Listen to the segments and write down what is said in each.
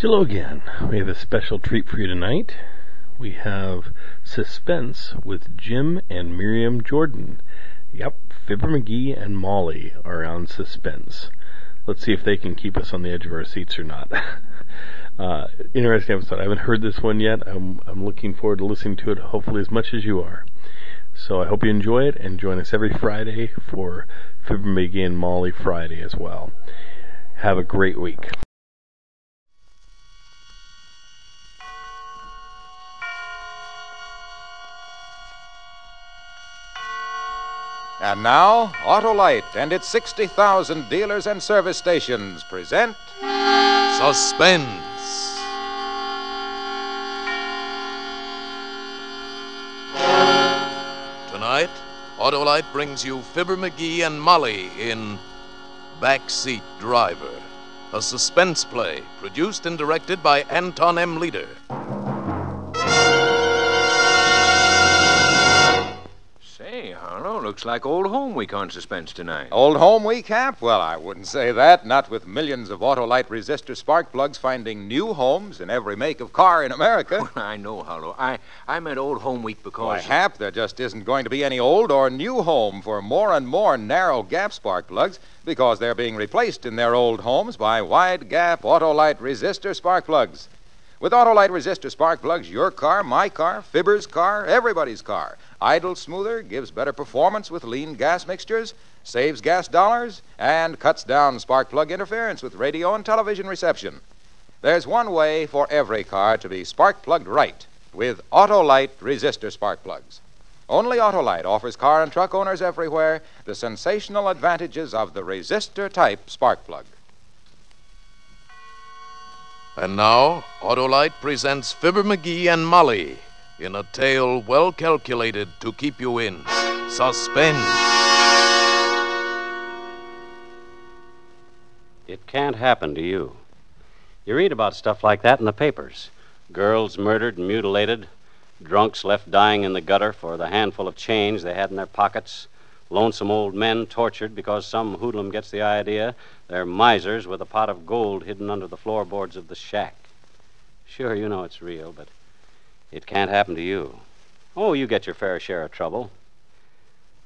Hello again. We have a special treat for you tonight. We have Suspense with Jim and Miriam Jordan. Yep, Fibber McGee and Molly are on Suspense. Let's see if they can keep us on the edge of our seats or not. uh, interesting episode. I haven't heard this one yet. I'm, I'm looking forward to listening to it, hopefully as much as you are. So I hope you enjoy it and join us every Friday for Fibber McGee and Molly Friday as well. Have a great week. And now, Autolite and its 60,000 dealers and service stations present Suspense. Tonight, Autolite brings you Fibber McGee and Molly in Backseat Driver, a suspense play produced and directed by Anton M. Leader. Looks like Old Home Week on suspense tonight. Old Home Week, Hap? Well, I wouldn't say that. Not with millions of Autolite resistor spark plugs finding new homes in every make of car in America. I know, Harlow. I, I meant Old Home Week because. Why, Hap, there just isn't going to be any old or new home for more and more narrow gap spark plugs because they're being replaced in their old homes by wide gap Autolite resistor spark plugs. With Autolite resistor spark plugs, your car, my car, Fibber's car, everybody's car idles smoother, gives better performance with lean gas mixtures, saves gas dollars, and cuts down spark plug interference with radio and television reception. There's one way for every car to be spark plugged right with Autolite resistor spark plugs. Only Autolite offers car and truck owners everywhere the sensational advantages of the resistor type spark plug. And now, Autolite presents Fibber McGee and Molly in a tale well calculated to keep you in suspense. It can't happen to you. You read about stuff like that in the papers girls murdered and mutilated, drunks left dying in the gutter for the handful of change they had in their pockets, lonesome old men tortured because some hoodlum gets the idea they're misers with a pot of gold hidden under the floorboards of the shack. Sure, you know it's real, but it can't happen to you. Oh, you get your fair share of trouble.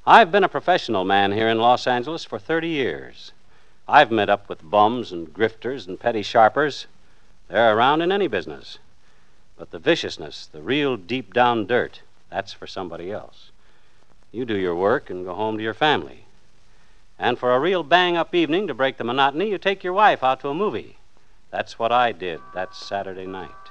I've been a professional man here in Los Angeles for 30 years. I've met up with bums and grifters and petty sharpers. They're around in any business. But the viciousness, the real deep down dirt, that's for somebody else. You do your work and go home to your family. And for a real bang up evening to break the monotony, you take your wife out to a movie. That's what I did that Saturday night.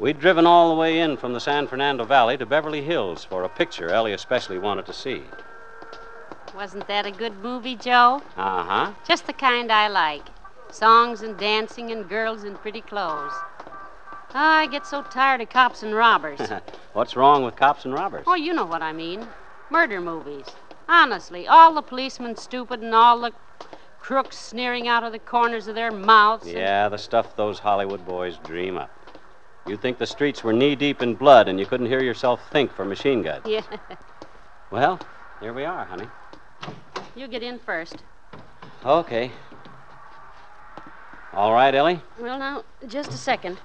We'd driven all the way in from the San Fernando Valley to Beverly Hills for a picture Ellie especially wanted to see. Wasn't that a good movie, Joe? Uh huh. Just the kind I like. Songs and dancing and girls in pretty clothes. Oh, I get so tired of cops and robbers. What's wrong with cops and robbers? oh, you know what I mean. Murder movies. Honestly, all the policemen stupid and all the crooks sneering out of the corners of their mouths. and- Yeah, the stuff those Hollywood boys dream up. You'd think the streets were knee deep in blood and you couldn't hear yourself think for machine guns. Yeah. Well, here we are, honey. you get in first. Okay. All right, Ellie? Well, now, just a second.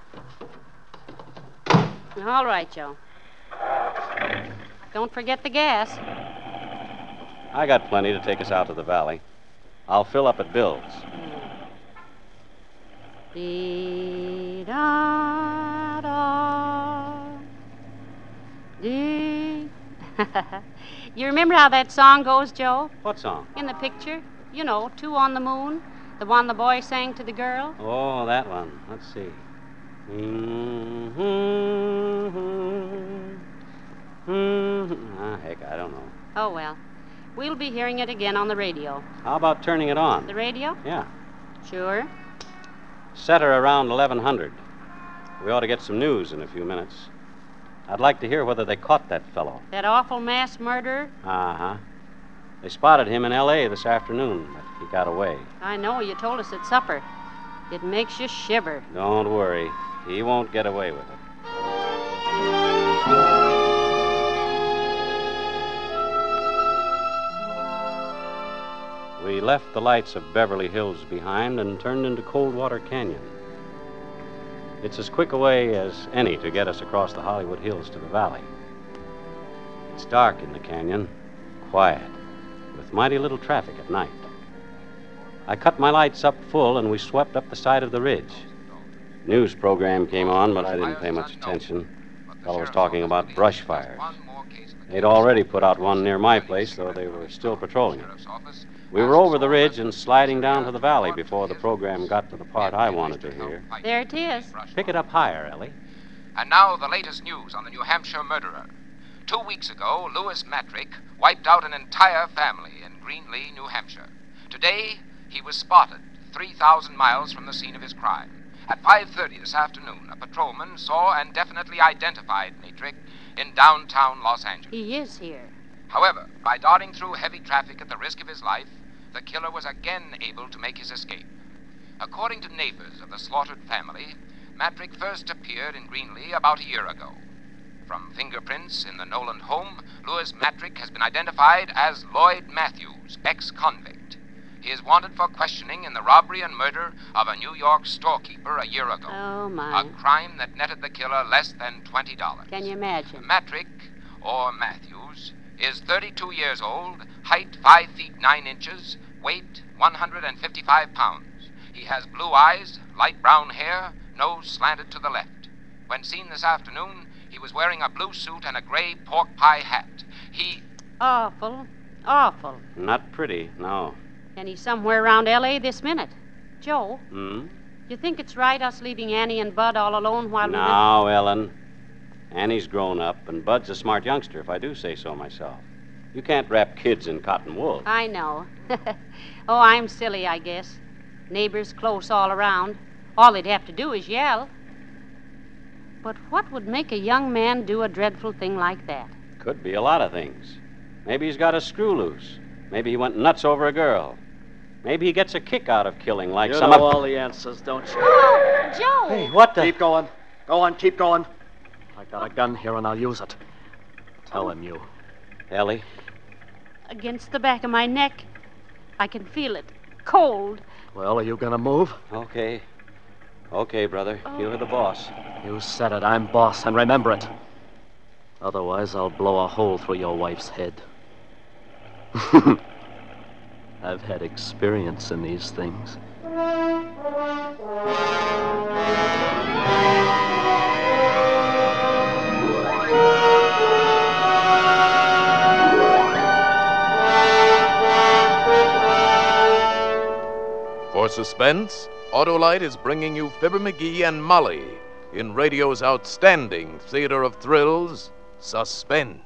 All right, Joe. Don't forget the gas. I got plenty to take us out to the valley. I'll fill up at Bill's. Dee Dee. you remember how that song goes, Joe? What song? In the picture? You know, Two on the Moon. The one the boy sang to the girl. Oh, that one. Let's see. Hmm. Hmm. Hmm. Ah, heck, I don't know. Oh, well. We'll be hearing it again on the radio. How about turning it on? The radio? Yeah. Sure. Set her around 1100. We ought to get some news in a few minutes. I'd like to hear whether they caught that fellow. That awful mass murderer? Uh huh. They spotted him in L.A. this afternoon, but he got away. I know, you told us at supper. It makes you shiver. Don't worry. He won't get away with it. We left the lights of Beverly Hills behind and turned into Coldwater Canyon. It's as quick a way as any to get us across the Hollywood Hills to the valley. It's dark in the canyon, quiet, with mighty little traffic at night. I cut my lights up full and we swept up the side of the ridge. News program came on, but I didn't pay much attention. Fellow was talking about brush fires. They'd already put out one near my place, though they were still patrolling it. We were over the ridge and sliding down to the valley before the program got to the part I wanted to hear. There it is. Pick it up higher, Ellie. And now the latest news on the New Hampshire murderer. Two weeks ago, Lewis Matrick wiped out an entire family in Greenlee, New Hampshire. Today, he was spotted 3,000 miles from the scene of his crime. At 5:30 this afternoon, a patrolman saw and definitely identified Matrick in downtown Los Angeles. He is here. However, by darting through heavy traffic at the risk of his life, the killer was again able to make his escape. According to neighbors of the slaughtered family, Matrick first appeared in Greenlee about a year ago. From fingerprints in the Noland home, Lewis Matrick has been identified as Lloyd Matthews, ex convict. He is wanted for questioning in the robbery and murder of a New York storekeeper a year ago. Oh, my. A crime that netted the killer less than $20. Can you imagine? Matrick, or Matthews, is 32 years old, height 5 feet 9 inches, weight 155 pounds. He has blue eyes, light brown hair, nose slanted to the left. When seen this afternoon, he was wearing a blue suit and a gray pork pie hat. He. Awful. Awful. Not pretty, no. And he's somewhere around L.A. this minute. Joe, Hmm? you think it's right us leaving Annie and Bud all alone while we. Now, Ellen. Annie's grown up, and Bud's a smart youngster, if I do say so myself. You can't wrap kids in cotton wool. I know. oh, I'm silly, I guess. Neighbors close all around. All they'd have to do is yell. But what would make a young man do a dreadful thing like that? Could be a lot of things. Maybe he's got a screw loose. Maybe he went nuts over a girl. Maybe he gets a kick out of killing, like You some You know of. all the answers, don't you? Oh, Joe! Hey, what the? Keep going. Go on, keep going. I got a gun here and I'll use it. Tell him you. Ellie, Against the back of my neck. I can feel it. Cold. Well, are you gonna move? okay. Okay, brother. You're the boss. You said it. I'm boss, and remember it. Otherwise, I'll blow a hole through your wife's head. I've had experience in these things. Suspense, Autolite is bringing you Fibber McGee and Molly in radio's outstanding theater of thrills, Suspense.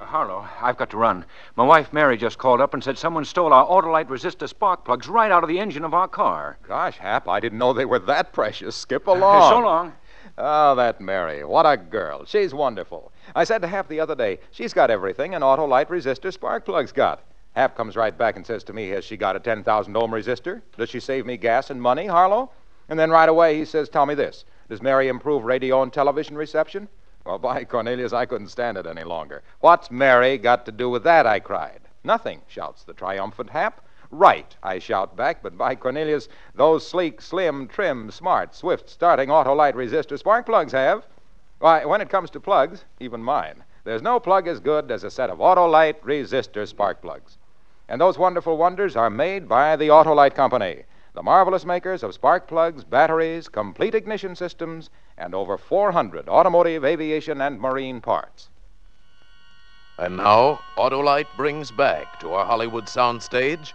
Uh, Harlow, I've got to run. My wife Mary just called up and said someone stole our Autolite resistor spark plugs right out of the engine of our car. Gosh, Hap, I didn't know they were that precious. Skip along. so long. Oh, that Mary. What a girl. She's wonderful. I said to Hap the other day, she's got everything an Autolite resistor spark plug's got. Hap comes right back and says to me, Has she got a 10,000 ohm resistor? Does she save me gas and money, Harlow? And then right away he says, Tell me this. Does Mary improve radio and television reception? Well, by Cornelius, I couldn't stand it any longer. What's Mary got to do with that? I cried. Nothing, shouts the triumphant Hap. Right, I shout back, but by Cornelius, those sleek, slim, trim, smart, swift starting Autolite resistor spark plugs have. Why, when it comes to plugs, even mine, there's no plug as good as a set of Autolite resistor spark plugs. And those wonderful wonders are made by the Autolite Company, the marvelous makers of spark plugs, batteries, complete ignition systems, and over 400 automotive, aviation, and marine parts. And now, Autolite brings back to our Hollywood soundstage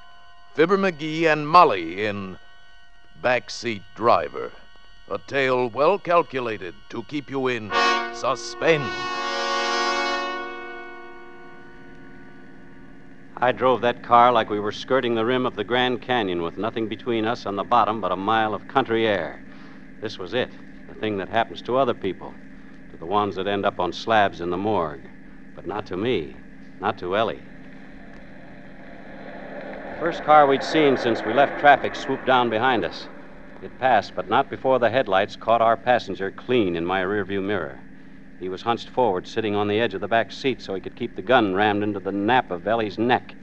Fibber McGee and Molly in Backseat Driver, a tale well calculated to keep you in suspense. I drove that car like we were skirting the rim of the Grand Canyon with nothing between us on the bottom but a mile of country air. This was it, the thing that happens to other people, to the ones that end up on slabs in the morgue. But not to me, not to Ellie. The first car we'd seen since we left traffic swooped down behind us. It passed, but not before the headlights caught our passenger clean in my rearview mirror. He was hunched forward, sitting on the edge of the back seat so he could keep the gun rammed into the nap of Ellie's neck.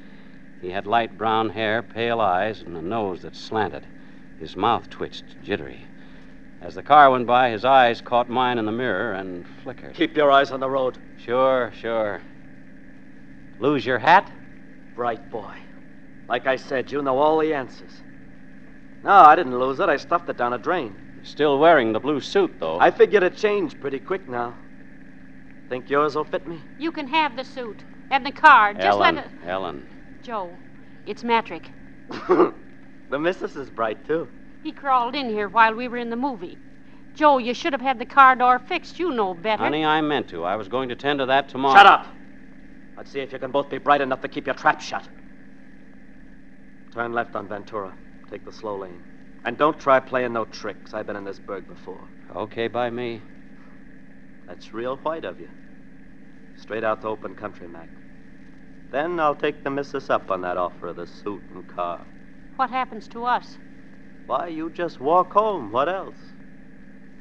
He had light brown hair, pale eyes, and a nose that slanted. His mouth twitched, jittery. As the car went by, his eyes caught mine in the mirror and flickered. Keep your eyes on the road. Sure, sure. Lose your hat? Bright boy. Like I said, you know all the answers. No, I didn't lose it. I stuffed it down a drain. Still wearing the blue suit, though. I figured it changed pretty quick now. Think yours will fit me? You can have the suit and the car. Just Ellen, let it. Ellen. Joe, it's Matrick. the missus is bright, too. He crawled in here while we were in the movie. Joe, you should have had the car door fixed. You know better. Honey, I meant to. I was going to tend to that tomorrow. Shut up! Let's see if you can both be bright enough to keep your trap shut. Turn left on Ventura. Take the slow lane. And don't try playing no tricks. I've been in this burg before. Okay by me. That's real white of you. Straight out to open country, Mac. Then I'll take the missus up on that offer of the suit and car. What happens to us? Why, you just walk home. What else?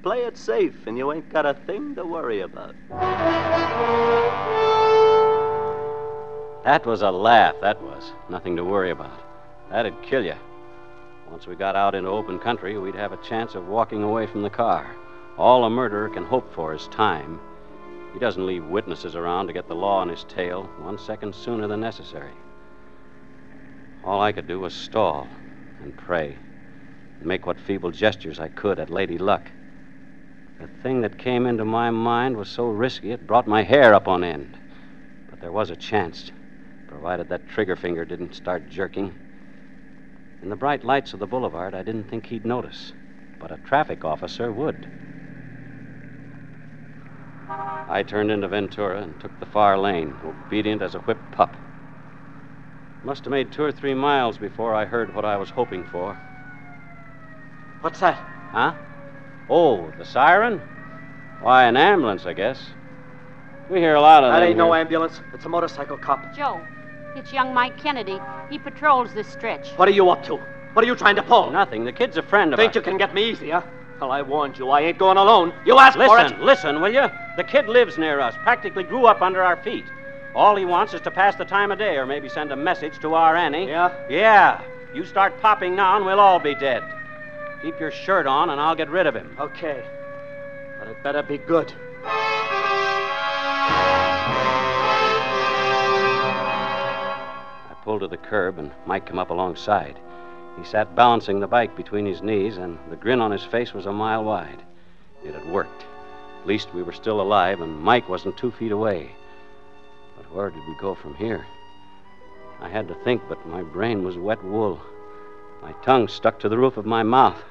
Play it safe, and you ain't got a thing to worry about. That was a laugh, that was. Nothing to worry about. That'd kill you. Once we got out into open country, we'd have a chance of walking away from the car. All a murderer can hope for is time. He doesn't leave witnesses around to get the law on his tail one second sooner than necessary. All I could do was stall and pray and make what feeble gestures I could at Lady Luck. The thing that came into my mind was so risky it brought my hair up on end. But there was a chance, provided that trigger finger didn't start jerking. In the bright lights of the boulevard, I didn't think he'd notice, but a traffic officer would. I turned into Ventura and took the far lane, obedient as a whipped pup. Must have made two or three miles before I heard what I was hoping for. What's that? Huh? Oh, the siren? Why, an ambulance, I guess. We hear a lot of That them ain't no ambulance. It's a motorcycle cop. Joe, it's young Mike Kennedy. He patrols this stretch. What are you up to? What are you trying to pull? Nothing. The kid's a friend of Think ours. you can get me easy, huh? Well, I warned you. I ain't going alone. You asked for Listen, it. listen, will you? The kid lives near us, practically grew up under our feet. All he wants is to pass the time of day or maybe send a message to our Annie. Yeah? Yeah. You start popping now and we'll all be dead. Keep your shirt on and I'll get rid of him. Okay. But it better be good. Pulled to the curb and Mike came up alongside. He sat balancing the bike between his knees, and the grin on his face was a mile wide. It had worked. At least we were still alive, and Mike wasn't two feet away. But where did we go from here? I had to think, but my brain was wet wool. My tongue stuck to the roof of my mouth.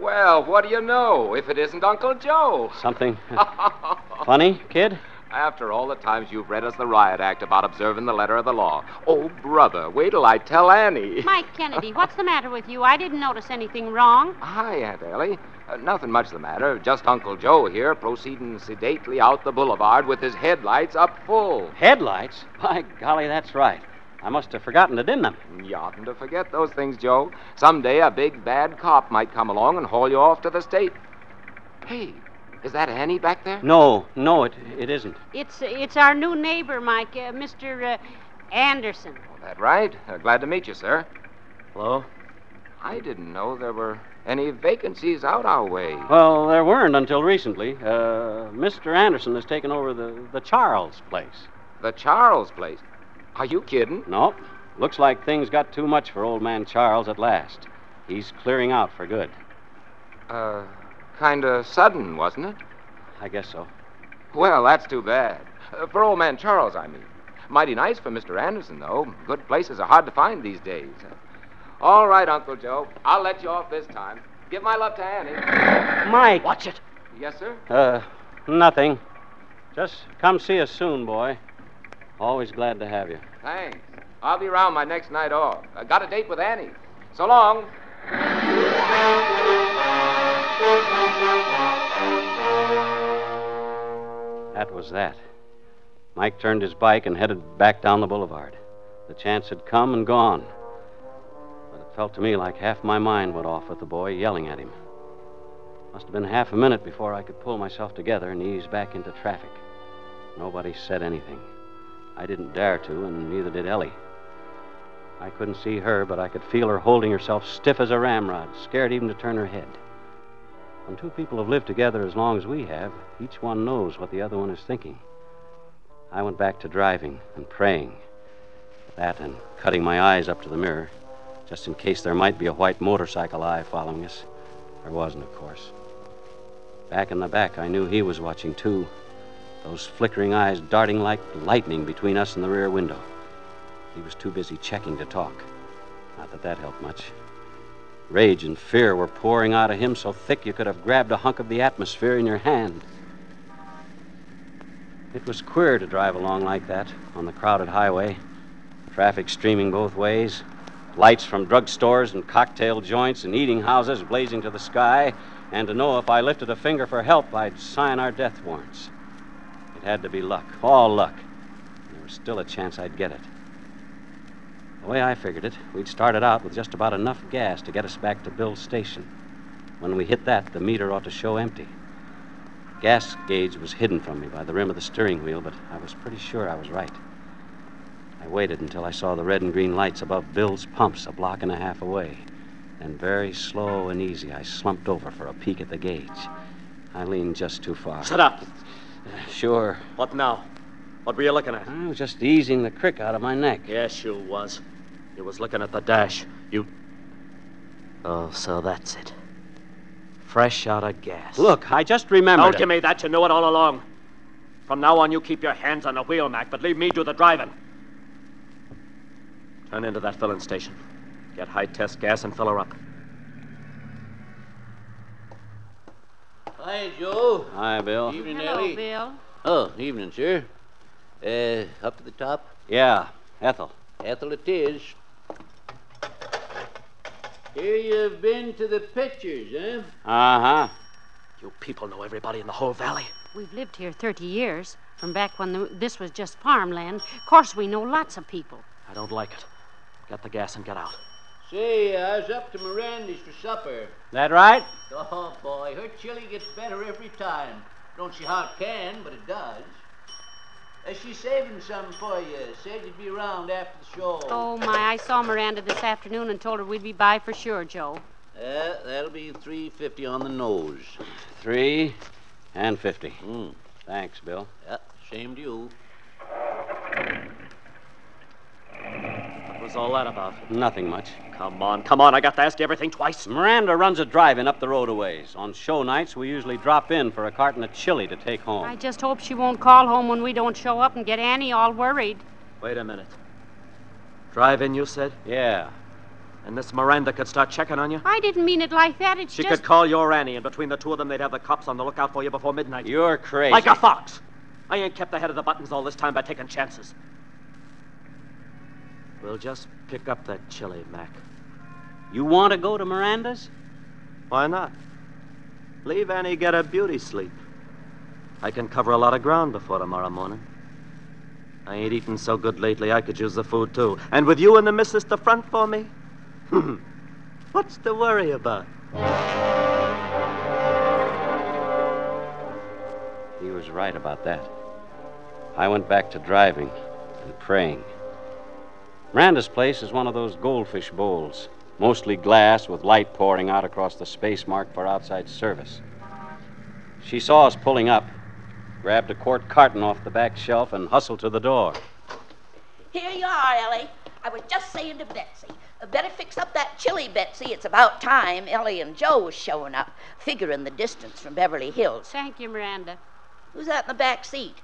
Well, what do you know if it isn't Uncle Joe? Something funny, kid? After all the times you've read us the riot act about observing the letter of the law. Oh, brother, wait till I tell Annie. Mike Kennedy, what's the matter with you? I didn't notice anything wrong. Hi, Aunt Ellie. Uh, nothing much the matter. Just Uncle Joe here, proceeding sedately out the boulevard with his headlights up full. Headlights? By golly, that's right. I must have forgotten to dim them. You oughtn't to forget those things, Joe. Someday a big bad cop might come along and haul you off to the state. Hey, is that Annie back there? No, no, it, it isn't. It's it's our new neighbor, Mike, uh, Mr. Uh, Anderson. That right? Uh, glad to meet you, sir. Hello? I didn't know there were any vacancies out our way. Well, there weren't until recently. Uh, Mr. Anderson has taken over the, the Charles place. The Charles place. Are you kidding? No, looks like things got too much for old man Charles at last. He's clearing out for good. Uh, kind of sudden, wasn't it? I guess so. Well, that's too bad. Uh, for old man Charles, I mean. Mighty nice for Mr. Anderson, though. Good places are hard to find these days. All right, Uncle Joe. I'll let you off this time. Give my love to Annie. Mike! Watch it. Yes, sir? Uh, nothing. Just come see us soon, boy. Always glad to have you. Thanks. I'll be around my next night off. I got a date with Annie. So long. That was that. Mike turned his bike and headed back down the boulevard. The chance had come and gone. But it felt to me like half my mind went off with the boy yelling at him. Must have been half a minute before I could pull myself together and ease back into traffic. Nobody said anything. I didn't dare to, and neither did Ellie. I couldn't see her, but I could feel her holding herself stiff as a ramrod, scared even to turn her head. When two people have lived together as long as we have, each one knows what the other one is thinking. I went back to driving and praying. That and cutting my eyes up to the mirror, just in case there might be a white motorcycle eye following us. There wasn't, of course. Back in the back, I knew he was watching, too. Those flickering eyes darting like lightning between us and the rear window. He was too busy checking to talk. Not that that helped much. Rage and fear were pouring out of him so thick you could have grabbed a hunk of the atmosphere in your hand. It was queer to drive along like that on the crowded highway. Traffic streaming both ways, lights from drugstores and cocktail joints and eating houses blazing to the sky, and to know if I lifted a finger for help, I'd sign our death warrants. It had to be luck, all luck. There was still a chance I'd get it. The way I figured it, we'd started out with just about enough gas to get us back to Bill's station. When we hit that, the meter ought to show empty. Gas gauge was hidden from me by the rim of the steering wheel, but I was pretty sure I was right. I waited until I saw the red and green lights above Bill's pumps a block and a half away. Then, very slow and easy, I slumped over for a peek at the gauge. I leaned just too far. Shut up. Uh, sure. What now? What were you looking at? I was just easing the crick out of my neck. Yes, you was. You was looking at the dash. You. Oh, so that's it. Fresh out of gas. Look, I just remembered. Don't it. give me that. You knew it all along. From now on, you keep your hands on the wheel, Mac, but leave me do the driving. Turn into that filling station. Get high test gas and fill her up. Hi, Joe. Hi, Bill. Evening, Hello, Ellie. Bill. Oh, evening, sir. Uh, up to the top? Yeah, Ethyl. Ethyl it is. Here you've been to the pictures, eh? Uh huh. You people know everybody in the whole valley. We've lived here 30 years, from back when the, this was just farmland. Of course, we know lots of people. I don't like it. Get the gas and get out. Say, I was up to Miranda's for supper. That right? Oh, boy, her chili gets better every time. Don't see how it can, but it does. Uh, she's saving some for you. Said you'd be around after the show. Oh, my, I saw Miranda this afternoon and told her we'd be by for sure, Joe. Uh, that'll be three fifty on the nose. Three and fifty. Hmm. Thanks, Bill. Yeah, same to you. What was all that about? Nothing much. Come on, come on. I got to ask you everything twice. Miranda runs a drive-in up the road a ways. On show nights, we usually drop in for a carton of chili to take home. I just hope she won't call home when we don't show up and get Annie all worried. Wait a minute. Drive in, you said? Yeah. And this Miranda could start checking on you? I didn't mean it like that. It's She just. could call your Annie, and between the two of them, they'd have the cops on the lookout for you before midnight. You're crazy. Like a fox. I ain't kept ahead of the buttons all this time by taking chances. We'll just pick up that chili, Mac. You want to go to Miranda's? Why not? Leave Annie get a beauty sleep. I can cover a lot of ground before tomorrow morning. I ain't eaten so good lately, I could use the food too. And with you and the missus to front for me, what's to worry about? He was right about that. I went back to driving and praying. Miranda's place is one of those goldfish bowls, mostly glass with light pouring out across the space marked for outside service. She saw us pulling up, grabbed a quart carton off the back shelf, and hustled to the door. Here you are, Ellie. I was just saying to Betsy. Better fix up that chili, Betsy. It's about time Ellie and Joe was showing up, figuring the distance from Beverly Hills. Thank you, Miranda. Who's that in the back seat?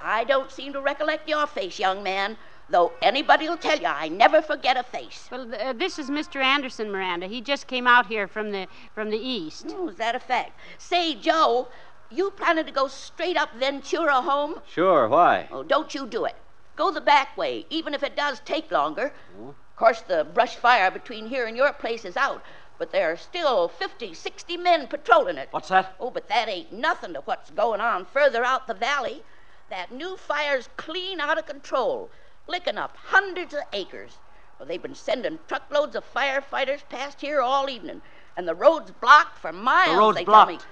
I don't seem to recollect your face, young man, though anybody'll tell you I never forget a face. Well, th- uh, this is Mr. Anderson, Miranda. He just came out here from the from the east. Oh, is that a fact? Say, Joe, you planning to go straight up Ventura home? Sure, why? Oh, don't you do it. Go the back way, even if it does take longer. Of course, the brush fire between here and your place is out, but there are still 50, 60 men patrolling it. What's that? Oh, but that ain't nothing to what's going on further out the valley. That new fire's clean out of control, licking up hundreds of acres. Well, they've been sending truckloads of firefighters past here all evening, and the road's blocked for miles. the road's they blocked. tell me.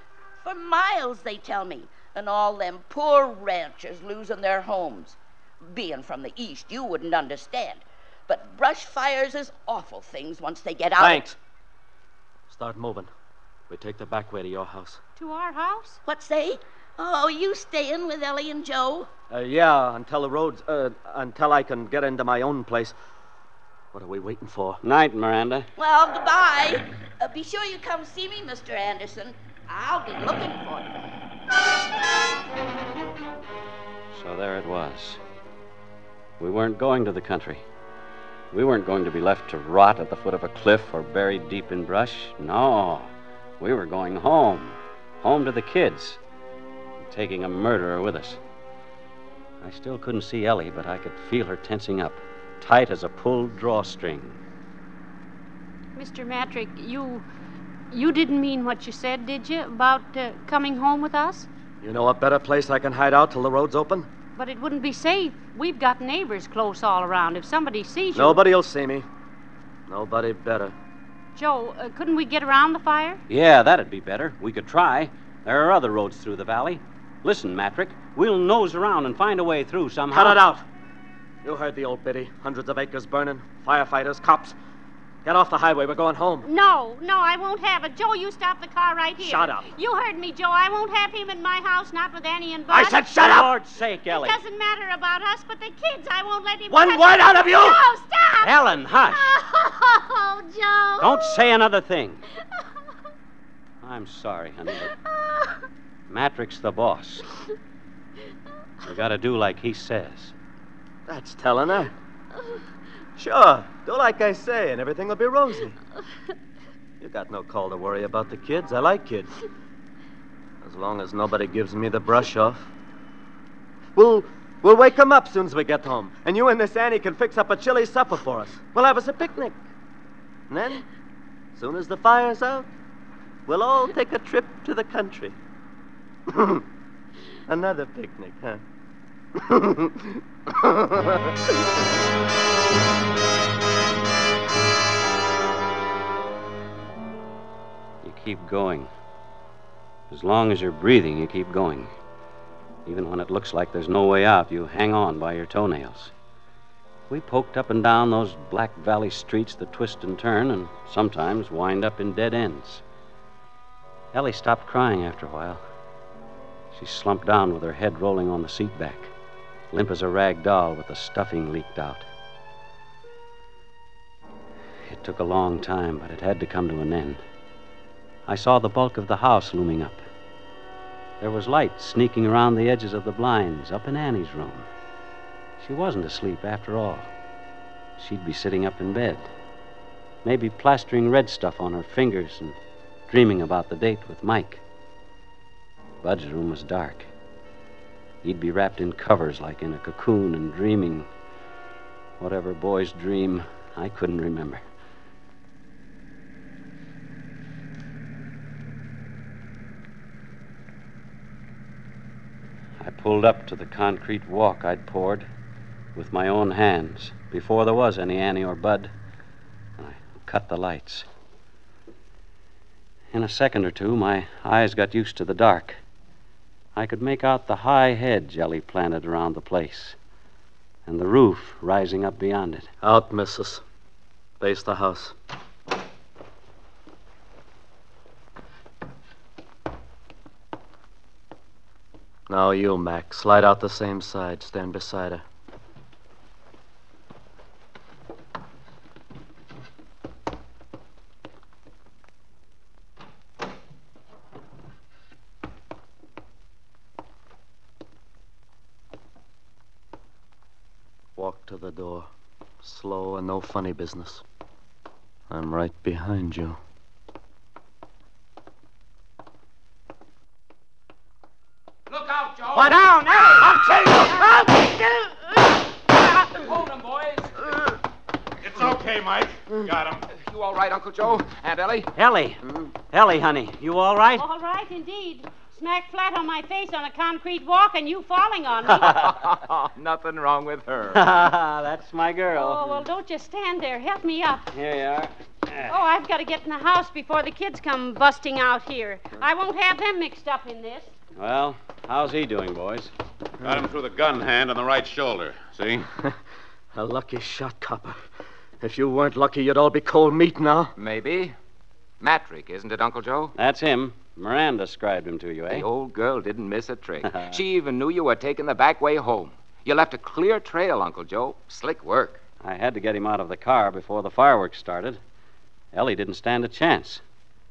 For miles, they tell me, and all them poor ranchers losing their homes. Being from the east, you wouldn't understand. But brush fires is awful things once they get out. Thanks. Start moving. We take the back way to your house. To our house? What say? Oh, you staying with Ellie and Joe? Uh, yeah, until the roads, uh, until I can get into my own place. What are we waiting for? Night, Miranda. Well, goodbye. Uh, be sure you come see me, Mr. Anderson. I'll be looking for you. So there it was. We weren't going to the country. We weren't going to be left to rot at the foot of a cliff or buried deep in brush. No. We were going home. Home to the kids. Taking a murderer with us. I still couldn't see Ellie, but I could feel her tensing up, tight as a pulled drawstring. Mr. Matrick, you. You didn't mean what you said, did you, about uh, coming home with us? You know a better place I can hide out till the road's open? But it wouldn't be safe. We've got neighbors close all around. If somebody sees you. Nobody'll see me. Nobody better. Joe, uh, couldn't we get around the fire? Yeah, that'd be better. We could try. There are other roads through the valley. Listen, Matrick, we'll nose around and find a way through somehow. Cut it out. You heard the old biddy. Hundreds of acres burning, firefighters, cops. Get off the highway. We're going home. No, no, I won't have it. Joe, you stop the car right here. Shut up. You heard me, Joe. I won't have him in my house, not with Annie and Bud. I said shut up! For up! Lord's sake, Ellie. It doesn't matter about us, but the kids. I won't let him. One touch- word out of you! No, stop! Ellen, hush. Oh, Joe. Don't say another thing. I'm sorry, honey, but Matrick's the boss. We gotta do like he says. That's telling her. Sure. Do like I say, and everything will be rosy. You got no call to worry about the kids. I like kids. As long as nobody gives me the brush off. We'll we'll wake 'em up soon as we get home, and you and this Annie can fix up a chili supper for us. We'll have us a picnic. And then, soon as the fire's out, we'll all take a trip to the country. Another picnic, huh? You keep going. As long as you're breathing, you keep going. Even when it looks like there's no way out, you hang on by your toenails. We poked up and down those Black Valley streets that twist and turn and sometimes wind up in dead ends. Ellie stopped crying after a while. She slumped down with her head rolling on the seat back, limp as a rag doll with the stuffing leaked out. It took a long time, but it had to come to an end. I saw the bulk of the house looming up. There was light sneaking around the edges of the blinds up in Annie's room. She wasn't asleep after all. She'd be sitting up in bed, maybe plastering red stuff on her fingers and dreaming about the date with Mike. Bud's room was dark. He'd be wrapped in covers like in a cocoon and dreaming. Whatever boys dream, I couldn't remember. I pulled up to the concrete walk I'd poured with my own hands before there was any Annie or Bud. And I cut the lights. In a second or two, my eyes got used to the dark. I could make out the high hedge Ellie planted around the place and the roof rising up beyond it. Out, missus. Face the house. Now you, Mac. Slide out the same side. Stand beside her. Walk to the door. Slow and no funny business. I'm right behind you. Look out, Joe. Why down, Ellie? I'll kill you. Hold him, boys. It's okay, Mike. Got him. You all right, Uncle Joe? Aunt Ellie? Ellie! Mm-hmm. Ellie, honey, you all right? All right, indeed. Smack flat on my face on a concrete walk and you falling on me. Nothing wrong with her. That's my girl. oh, well, don't just stand there. Help me up. Here you are. Oh, I've got to get in the house before the kids come busting out here. I won't have them mixed up in this. Well, how's he doing, boys? Got him through the gun hand on the right shoulder. See? A lucky shot, Copper. If you weren't lucky, you'd all be cold meat now. Maybe. Matrick, isn't it, Uncle Joe? That's him. Miranda described him to you, eh? The old girl didn't miss a trick. she even knew you were taking the back way home. You left a clear trail, Uncle Joe. Slick work. I had to get him out of the car before the fireworks started. Ellie didn't stand a chance.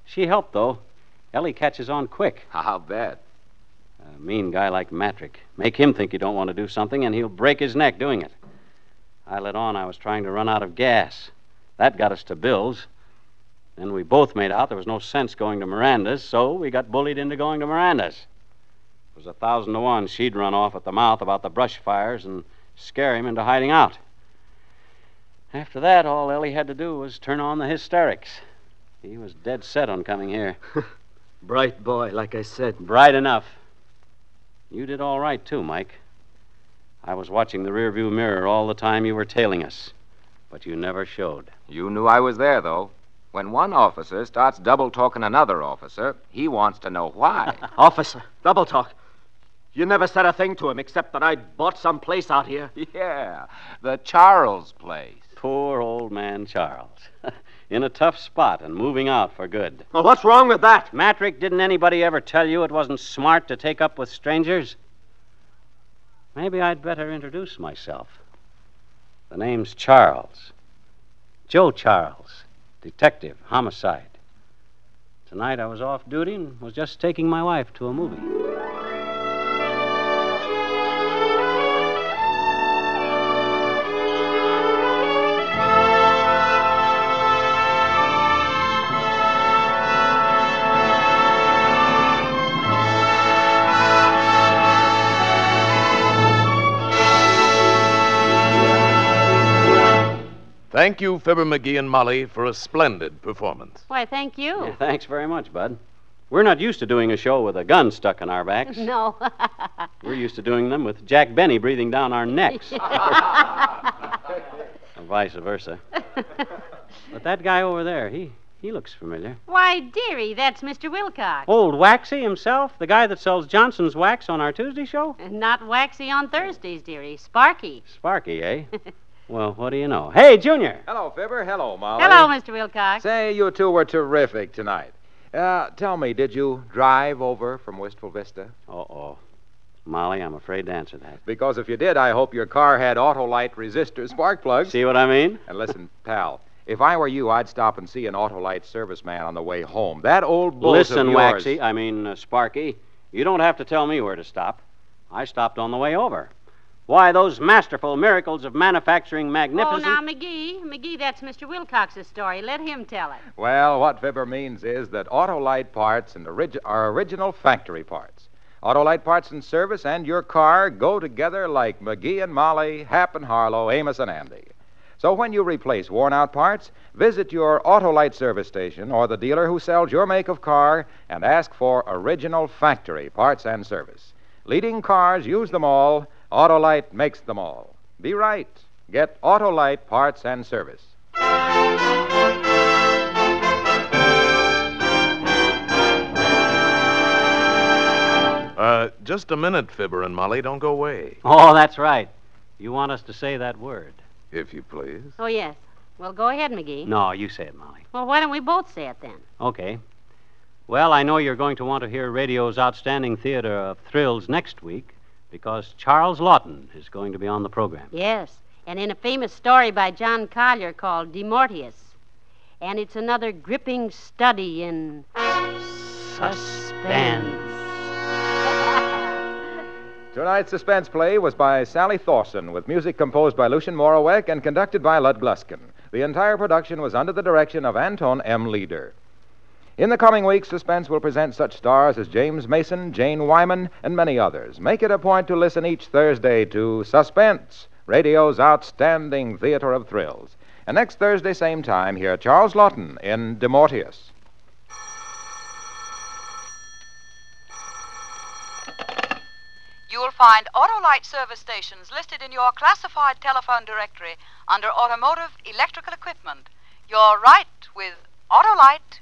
She helped, though. Ellie catches on quick. I'll bet. A mean guy like Matrick. Make him think you don't want to do something, and he'll break his neck doing it. I let on I was trying to run out of gas. That got us to Bill's. Then we both made out there was no sense going to Miranda's, so we got bullied into going to Miranda's. It was a thousand to one she'd run off at the mouth about the brush fires and scare him into hiding out. After that, all Ellie had to do was turn on the hysterics. He was dead set on coming here. Bright boy, like I said. Bright enough. You did all right, too, Mike. I was watching the rearview mirror all the time you were tailing us, but you never showed. You knew I was there, though. When one officer starts double talking another officer, he wants to know why. Officer, double talk. You never said a thing to him except that I'd bought some place out here. yeah, the Charles place. Poor old man Charles. In a tough spot and moving out for good. Well, what's wrong with that? Matrick, didn't anybody ever tell you it wasn't smart to take up with strangers? Maybe I'd better introduce myself. The name's Charles. Joe Charles, detective, homicide. Tonight I was off duty and was just taking my wife to a movie. Thank you, Fibber McGee and Molly, for a splendid performance. Why, thank you. Yeah, thanks very much, Bud. We're not used to doing a show with a gun stuck in our backs. No. We're used to doing them with Jack Benny breathing down our necks. or vice versa. But that guy over there, he he looks familiar. Why, dearie, that's Mr. Wilcox. Old Waxy himself, the guy that sells Johnson's wax on our Tuesday show? Not Waxy on Thursdays, dearie. Sparky. Sparky, eh? Well, what do you know? Hey, Junior. Hello, Fibber. Hello, Molly. Hello, Mr. Wilcox. Say, you two were terrific tonight. Uh, tell me, did you drive over from Wistful Vista? Uh-oh. Molly, I'm afraid to answer that. Because if you did, I hope your car had Autolite resistor spark plugs. See what I mean? And listen, pal, if I were you, I'd stop and see an Autolite serviceman on the way home. That old bull Listen, of yours... Waxy, I mean, uh, Sparky, you don't have to tell me where to stop. I stopped on the way over. Why, those masterful miracles of manufacturing oh, magnificence. Oh, magnificent. now, McGee. McGee, that's Mr. Wilcox's story. Let him tell it. Well, what Fibber means is that Autolite parts and orig- are original factory parts. Autolite parts and service and your car go together like McGee and Molly, Hap and Harlow, Amos and Andy. So when you replace worn out parts, visit your Autolite service station or the dealer who sells your make of car and ask for original factory parts and service. Leading cars use them all. Autolite makes them all. Be right. Get Autolite parts and service. Uh, just a minute, Fibber and Molly. Don't go away, Oh, that's right. You want us to say that word. if you please. Oh, yes. Well, go ahead, McGee. No, you say it, Molly. Well, why don't we both say it then? Okay. Well, I know you're going to want to hear radio's outstanding theater of thrills next week because Charles Laughton is going to be on the program. Yes. And in a famous story by John Collier called De Mortuis. And it's another gripping study in suspense. Tonight's suspense play was by Sally Thorson, with music composed by Lucien Moraweck and conducted by Lud Gluskin. The entire production was under the direction of Anton M. Leader. In the coming weeks, Suspense will present such stars as James Mason, Jane Wyman, and many others. Make it a point to listen each Thursday to Suspense, radio's outstanding theater of thrills. And next Thursday, same time, hear Charles Laughton in De Mortuis. You will find Autolite service stations listed in your classified telephone directory under Automotive Electrical Equipment. You're right with Autolite.